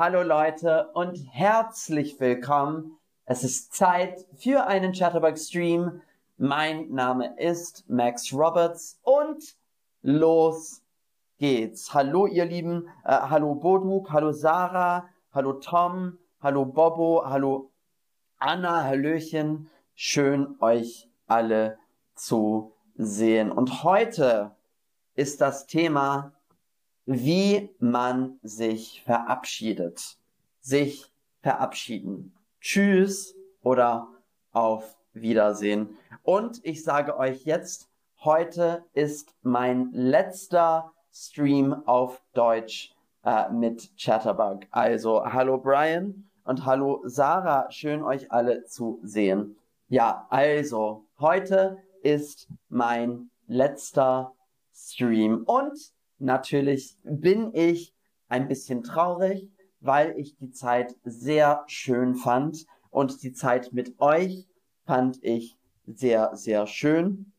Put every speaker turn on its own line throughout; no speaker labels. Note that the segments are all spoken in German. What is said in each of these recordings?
Hallo Leute und herzlich willkommen. Es ist Zeit für einen Chatterbug Stream. Mein Name ist Max Roberts und los geht's. Hallo ihr Lieben, äh, hallo Boduk, hallo Sarah, hallo Tom, hallo Bobo, hallo Anna, Hallöchen. Schön euch alle zu sehen. Und heute ist das Thema wie man sich verabschiedet. Sich verabschieden. Tschüss oder auf Wiedersehen. Und ich sage euch jetzt, heute ist mein letzter Stream auf Deutsch äh, mit Chatterbug. Also hallo Brian und hallo Sarah, schön euch alle zu sehen. Ja, also heute ist mein letzter Stream und Natürlich bin ich ein bisschen traurig, weil ich die Zeit sehr schön fand und die Zeit mit euch fand ich sehr, sehr schön.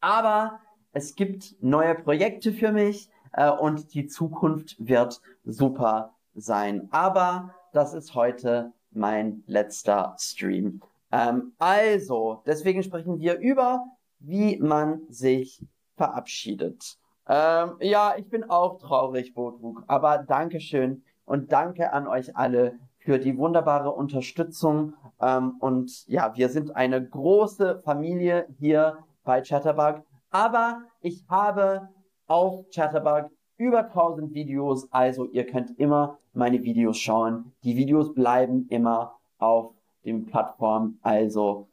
Aber es gibt neue Projekte für mich äh, und die Zukunft wird super sein. Aber das ist heute mein letzter Stream. Ähm, also, deswegen sprechen wir über, wie man sich verabschiedet. Ähm, ja, ich bin auch traurig, Bodruk, aber Dankeschön und danke an euch alle für die wunderbare Unterstützung. Ähm, und ja, wir sind eine große Familie hier bei Chatterbug. Aber ich habe auf Chatterbug über 1000 Videos, also ihr könnt immer meine Videos schauen. Die Videos bleiben immer auf dem Plattform, also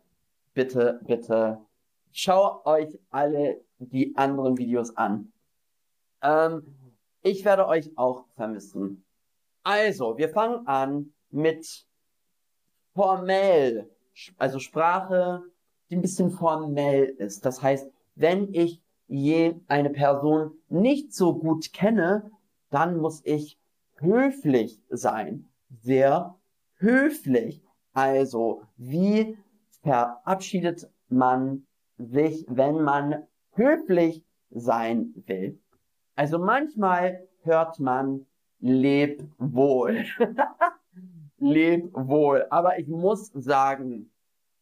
bitte, bitte schaut euch alle die anderen Videos an. Ähm, ich werde euch auch vermissen. Also, wir fangen an mit formell, also Sprache, die ein bisschen formell ist. Das heißt, wenn ich je eine Person nicht so gut kenne, dann muss ich höflich sein. Sehr höflich. Also, wie verabschiedet man sich, wenn man höflich sein will? Also manchmal hört man leb wohl. leb wohl. Aber ich muss sagen,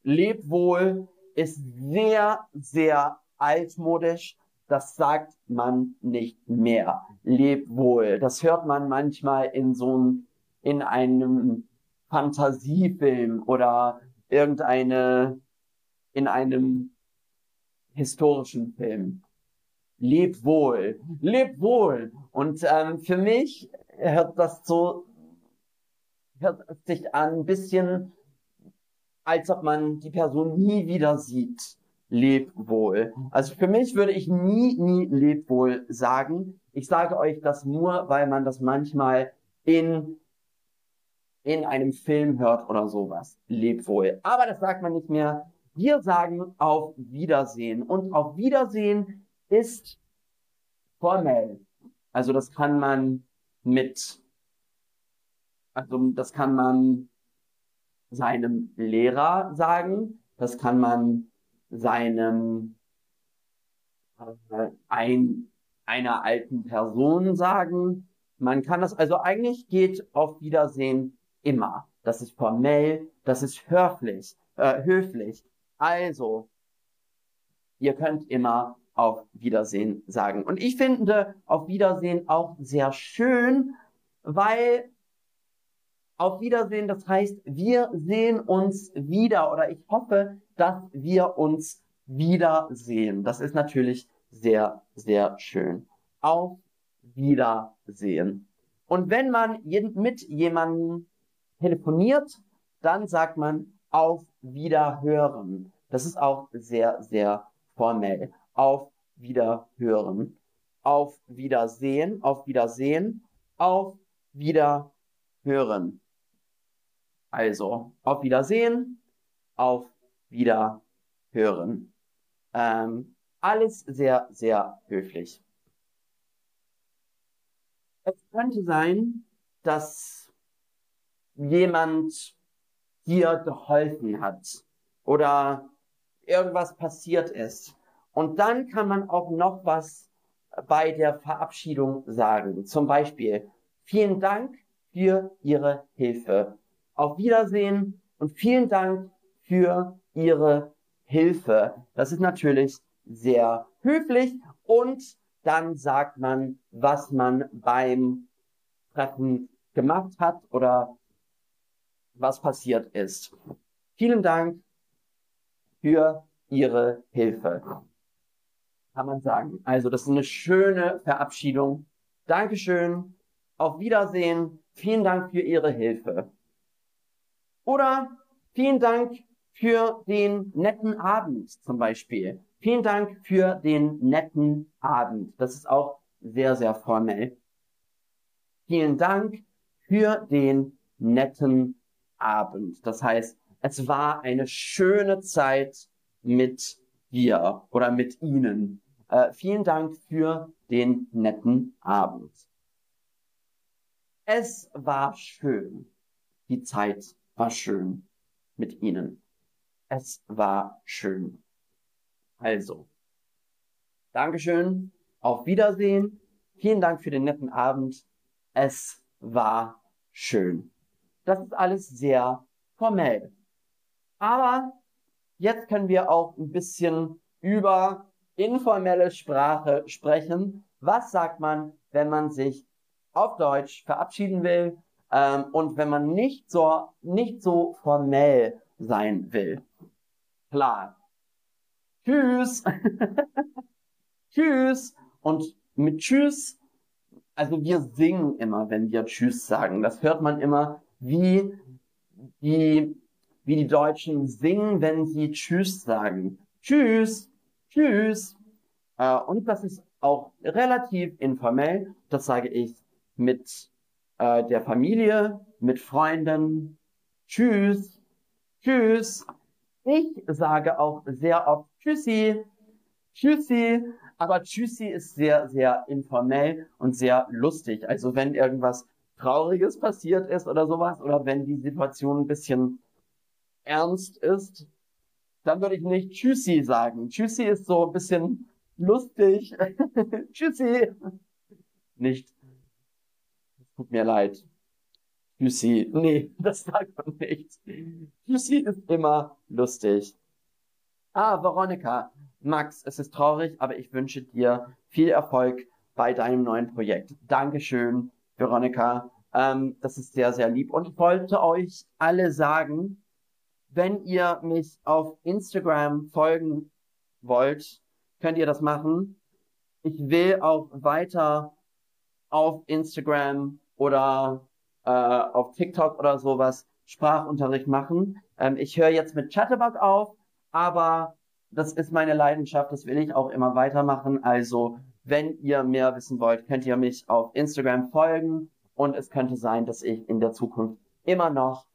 leb wohl ist sehr, sehr altmodisch. Das sagt man nicht mehr. Leb wohl. Das hört man manchmal in so einem, in einem Fantasiefilm oder irgendeine, in einem historischen Film leb wohl, leb wohl. Und ähm, für mich hört das so, hört sich an ein bisschen, als ob man die Person nie wieder sieht. Leb wohl. Also für mich würde ich nie, nie leb wohl sagen. Ich sage euch das nur, weil man das manchmal in in einem Film hört oder sowas. Leb wohl. Aber das sagt man nicht mehr. Wir sagen auf Wiedersehen. Und auf Wiedersehen ist formell. Also das kann man mit, also das kann man seinem Lehrer sagen, das kann man seinem äh, ein, einer alten Person sagen. Man kann das, also eigentlich geht auf Wiedersehen immer. Das ist formell, das ist höflich, äh, höflich. Also, ihr könnt immer auf Wiedersehen sagen. Und ich finde auf Wiedersehen auch sehr schön, weil auf Wiedersehen, das heißt, wir sehen uns wieder oder ich hoffe, dass wir uns wiedersehen. Das ist natürlich sehr, sehr schön. Auf Wiedersehen. Und wenn man mit jemandem telefoniert, dann sagt man auf Wiederhören. Das ist auch sehr, sehr formell auf Wiederhören, auf Wiedersehen, auf Wiedersehen, auf Wiederhören. Also, auf Wiedersehen, auf Wiederhören. Ähm, alles sehr, sehr höflich. Es könnte sein, dass jemand dir geholfen hat oder irgendwas passiert ist und dann kann man auch noch was bei der Verabschiedung sagen. Zum Beispiel, vielen Dank für Ihre Hilfe. Auf Wiedersehen und vielen Dank für Ihre Hilfe. Das ist natürlich sehr höflich und dann sagt man, was man beim Treffen gemacht hat oder was passiert ist. Vielen Dank für Ihre Hilfe. Kann man sagen. Also, das ist eine schöne Verabschiedung. Dankeschön. Auf Wiedersehen. Vielen Dank für Ihre Hilfe. Oder vielen Dank für den netten Abend zum Beispiel. Vielen Dank für den netten Abend. Das ist auch sehr, sehr formell. Vielen Dank für den netten Abend. Das heißt, es war eine schöne Zeit mit dir oder mit Ihnen. Äh, vielen Dank für den netten Abend. Es war schön. Die Zeit war schön mit Ihnen. Es war schön. Also, Dankeschön, auf Wiedersehen, vielen Dank für den netten Abend. Es war schön. Das ist alles sehr formell. Aber jetzt können wir auch ein bisschen über informelle Sprache sprechen. Was sagt man, wenn man sich auf Deutsch verabschieden will ähm, und wenn man nicht so, nicht so formell sein will? Klar, Tschüss. tschüss. Und mit Tschüss, also wir singen immer, wenn wir Tschüss sagen. Das hört man immer, wie die, wie die Deutschen singen, wenn sie Tschüss sagen. Tschüss. Tschüss. Äh, und das ist auch relativ informell. Das sage ich mit äh, der Familie, mit Freunden. Tschüss. Tschüss. Ich sage auch sehr oft Tschüssi, Tschüssi. Aber Tschüssi ist sehr, sehr informell und sehr lustig. Also wenn irgendwas Trauriges passiert ist oder sowas, oder wenn die Situation ein bisschen ernst ist, dann würde ich nicht Tschüssi sagen. Tschüssi ist so ein bisschen lustig. Tschüssi. Nicht. Tut mir leid. Tschüssi. Nee, das sagt man nicht. Tschüssi ist immer lustig. Ah, Veronika, Max, es ist traurig, aber ich wünsche dir viel Erfolg bei deinem neuen Projekt. Dankeschön, Veronika. Ähm, das ist sehr, sehr lieb. Und ich wollte euch alle sagen, wenn ihr mich auf Instagram folgen wollt, könnt ihr das machen. Ich will auch weiter auf Instagram oder äh, auf TikTok oder sowas Sprachunterricht machen. Ähm, ich höre jetzt mit Chatterbug auf aber das ist meine Leidenschaft, das will ich auch immer weitermachen. Also, wenn ihr mehr wissen wollt, könnt ihr mich auf Instagram folgen und es könnte sein, dass ich in der Zukunft immer noch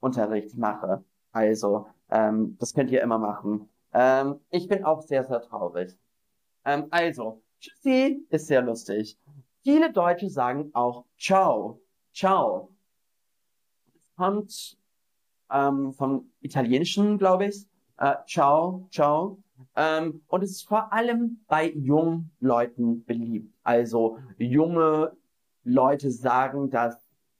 Deutschunterricht mache. Also, ähm, das könnt ihr immer machen. Ähm, ich bin auch sehr, sehr traurig. Ähm, also, Tschüssi ist sehr lustig. Viele Deutsche sagen auch Ciao. Ciao. Kommt ähm, vom Italienischen, glaube ich. Äh, ciao, ciao. Ähm, und es ist vor allem bei jungen Leuten beliebt. Also junge Leute sagen das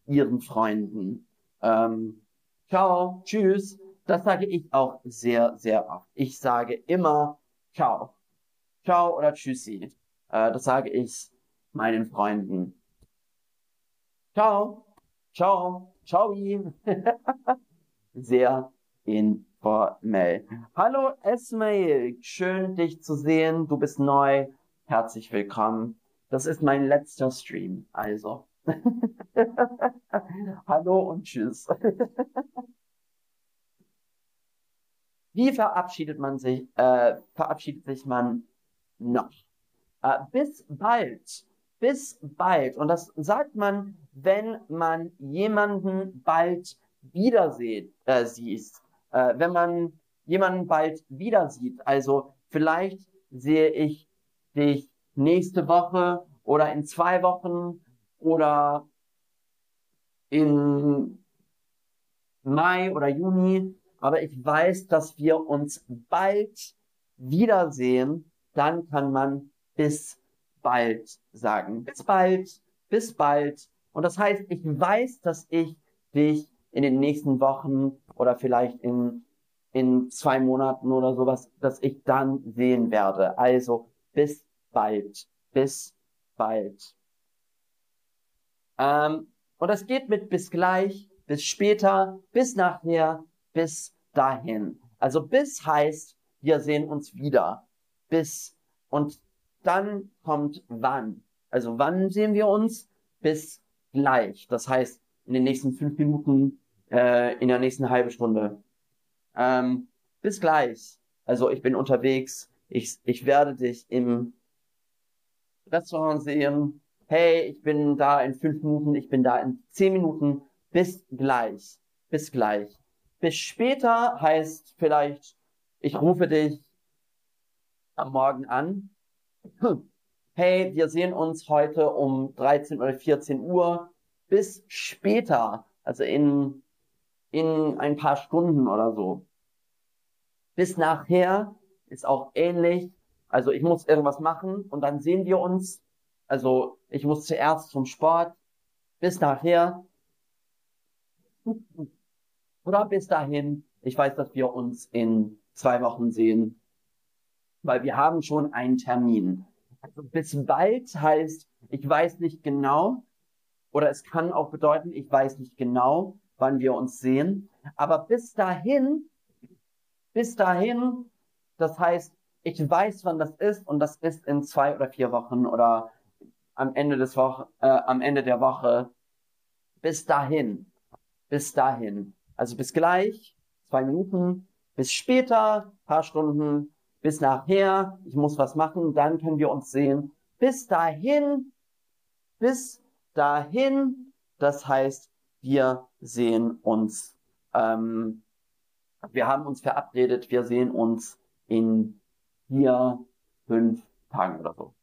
ihren Freunden. Ähm, ciao, tschüss. Das sage ich auch sehr, sehr oft. Ich sage immer ciao. Ciao oder tschüssi. Äh, das sage ich meinen Freunden. Ciao. Ciao. Ciao. sehr informell. Hallo Esmail, schön dich zu sehen. Du bist neu. Herzlich willkommen. Das ist mein letzter Stream, also. Hallo und tschüss. Wie verabschiedet man sich, äh, verabschiedet sich man noch? Äh, bis bald. Bis bald. Und das sagt man, wenn man jemanden bald wiedersieht, äh, siehst, äh, wenn man jemanden bald wieder sieht. Also vielleicht sehe ich dich nächste Woche oder in zwei Wochen oder in Mai oder Juni, aber ich weiß, dass wir uns bald wiedersehen, dann kann man bis bald sagen. Bis bald, bis bald Und das heißt, ich weiß, dass ich dich in den nächsten Wochen oder vielleicht in, in zwei Monaten oder sowas, dass ich dann sehen werde. Also bis bald. Bis bald. Ähm, und das geht mit bis gleich, bis später, bis nachher, bis dahin. Also bis heißt, wir sehen uns wieder. Bis. Und dann kommt wann. Also wann sehen wir uns? Bis gleich. Das heißt, in den nächsten fünf Minuten, äh, in der nächsten halben Stunde. Ähm, bis gleich. Also ich bin unterwegs. Ich, ich werde dich im Restaurant sehen. Hey, ich bin da in fünf Minuten, ich bin da in zehn Minuten. Bis gleich. Bis gleich. Bis später heißt vielleicht, ich rufe dich am Morgen an. Hey, wir sehen uns heute um 13 oder 14 Uhr. Bis später, also in, in ein paar Stunden oder so. Bis nachher ist auch ähnlich. Also ich muss irgendwas machen und dann sehen wir uns. Also ich muss zuerst zum Sport. Bis nachher. Oder bis dahin. Ich weiß, dass wir uns in zwei Wochen sehen, weil wir haben schon einen Termin. Also bis bald heißt, ich weiß nicht genau, oder es kann auch bedeuten, ich weiß nicht genau, wann wir uns sehen. Aber bis dahin, bis dahin, das heißt, ich weiß, wann das ist und das ist in zwei oder vier Wochen oder am Ende des Woche, äh, am Ende der Woche. Bis dahin, bis dahin. Also bis gleich, zwei Minuten, bis später, paar Stunden, bis nachher, ich muss was machen, dann können wir uns sehen. Bis dahin, bis dahin, das heißt, wir sehen uns, ähm, wir haben uns verabredet, wir sehen uns in vier, fünf Tagen oder so.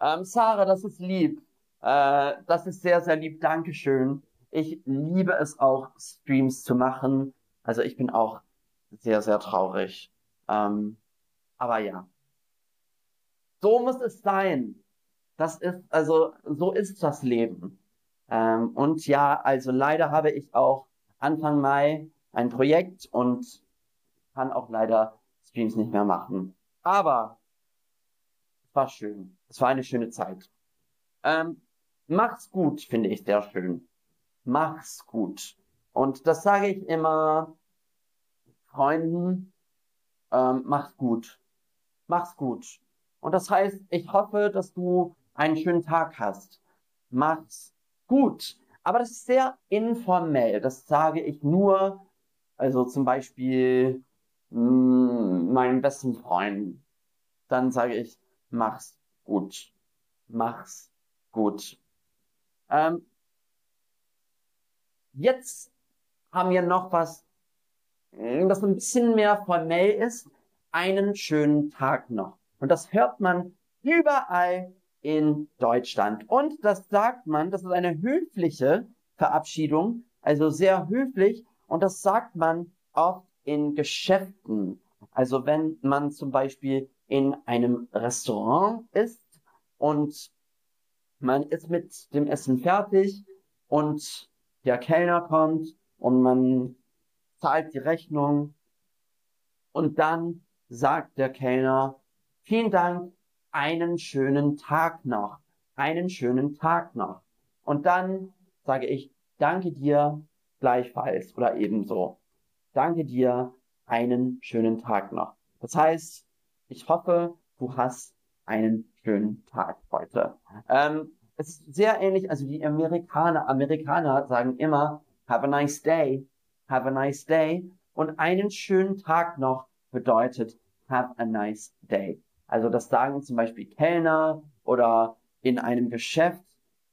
Ähm, Sarah, das ist lieb. Äh, das ist sehr, sehr lieb. Dankeschön. Ich liebe es auch, Streams zu machen. Also ich bin auch sehr, sehr traurig. Ähm, aber ja. So muss es sein. Das ist, also, so ist das Leben. Ähm, und ja, also leider habe ich auch Anfang Mai ein Projekt und kann auch leider Streams nicht mehr machen. Aber war schön. Es war eine schöne Zeit. Ähm, mach's gut, finde ich sehr schön mach's gut. Und das sage ich immer Freunden, ähm, mach's gut. Mach's gut. Und das heißt, ich hoffe, dass du einen schönen Tag hast. Mach's gut. Aber das ist sehr informell. Das sage ich nur, also zum Beispiel mh, mm, meinen besten Freunden. Dann sage ich, mach's gut. Mach's gut. Ähm, Jetzt haben wir noch was, das ein bisschen mehr formell ist. Einen schönen Tag noch. Und das hört man überall in Deutschland. Und das sagt man, das ist eine höfliche Verabschiedung, also sehr höflich. Und das sagt man oft in Geschäften. Also wenn man zum Beispiel in einem Restaurant ist und man ist mit dem Essen fertig und der Kellner kommt und man zahlt die Rechnung und dann sagt der Kellner, vielen Dank, einen schönen Tag noch, einen schönen Tag noch. Und dann sage ich, danke dir gleichfalls oder ebenso. Danke dir, einen schönen Tag noch. Das heißt, ich hoffe, du hast einen schönen Tag heute. Ähm, es ist sehr ähnlich, also die Amerikaner, Amerikaner sagen immer, have a nice day, have a nice day. Und einen schönen Tag noch bedeutet, have a nice day. Also das sagen zum Beispiel Kellner oder in einem Geschäft.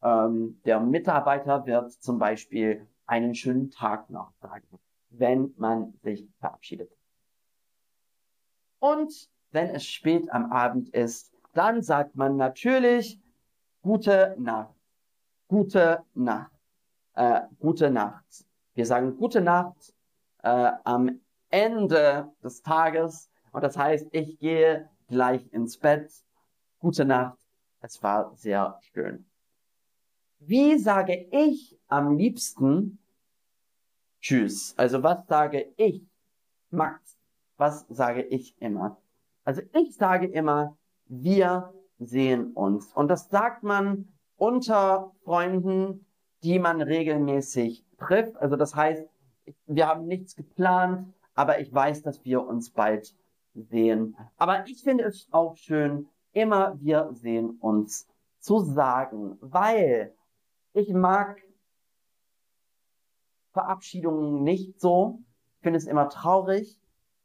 Ähm, der Mitarbeiter wird zum Beispiel einen schönen Tag noch sagen, wenn man sich verabschiedet. Und wenn es spät am Abend ist, dann sagt man natürlich gute Nacht. Gute Nacht. Äh, gute Nacht. Wir sagen gute Nacht äh, am Ende des Tages. Und das heißt, ich gehe gleich ins Bett. Gute Nacht. Es war sehr schön. wie sage ich am liebsten Tschüss? Also was sage ich? Max, was sage ich immer? Also ich sage immer, wir sehen uns. Und das sagt man unter Freunden, die man regelmäßig trifft. Also das heißt, wir haben nichts geplant, aber ich weiß, dass wir uns bald sehen. Aber ich finde es auch schön, immer wir sehen uns zu sagen, weil ich mag Verabschiedungen nicht so, ich finde es immer traurig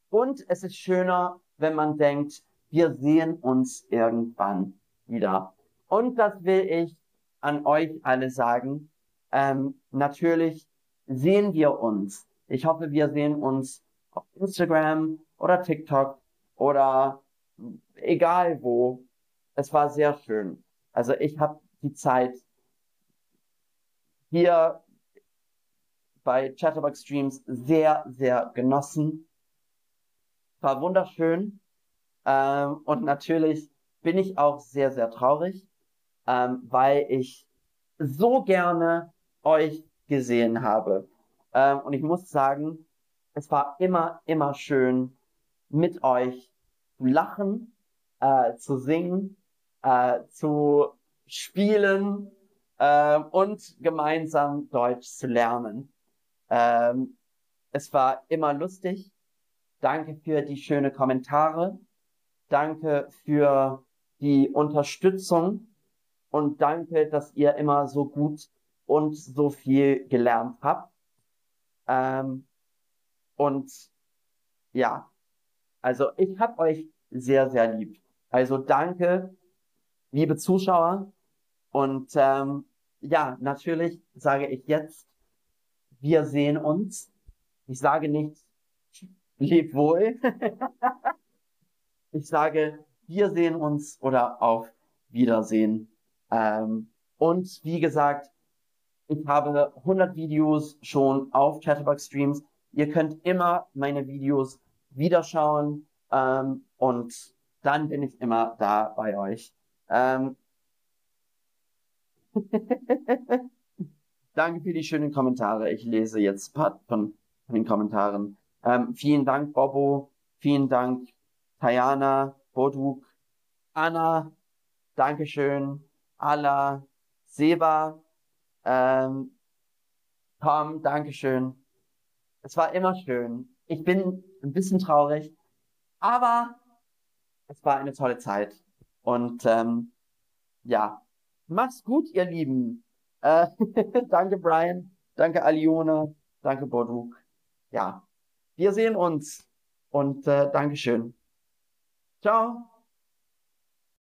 und es ist schöner, wenn man denkt, wir sehen uns irgendwann wieder. Und das will ich an euch alle sagen. Ähm, natürlich sehen wir uns. Ich hoffe, wir sehen uns auf Instagram oder TikTok oder egal wo. Es war sehr schön. Also ich habe die Zeit hier bei Chatterbox Streams sehr, sehr genossen. War wunderschön. Ähm, und natürlich bin ich auch sehr, sehr traurig, ähm, weil ich so gerne euch gesehen habe. Ähm, und ich muss sagen, es war immer, immer schön, mit euch zu lachen, äh, zu singen, äh, zu spielen äh, und gemeinsam Deutsch zu lernen. Ähm, es war immer lustig. Danke für die schönen Kommentare. Danke für die Unterstützung und danke, dass ihr immer so gut und so viel gelernt habt. Ähm, und ja, also ich hab euch sehr, sehr lieb. Also danke, liebe Zuschauer. Und ähm, ja, natürlich sage ich jetzt, wir sehen uns. Ich sage nicht, leb wohl. ich sage, wir sehen uns oder auf Wiedersehen. Ähm, und wie gesagt, ich habe 100 Videos schon auf Chatterbox Streams. Ihr könnt immer meine Videos wiederschauen ähm, und dann bin ich immer da bei euch. Ähm Danke für die schönen Kommentare. Ich lese jetzt ein paar von, von den Kommentaren. Ähm, vielen Dank, Bobo. Vielen Dank, Tayana, Boduk, Anna. Dankeschön. Alla, Seba, ähm, Tom, Dankeschön. Es war immer schön. Ich bin ein bisschen traurig, aber es war eine tolle Zeit. Und ähm, ja, macht's gut, ihr Lieben. Äh, danke, Brian. Danke, Aliona. Danke, Boduk. Ja, wir sehen uns. Und äh, Dankeschön. Ciao.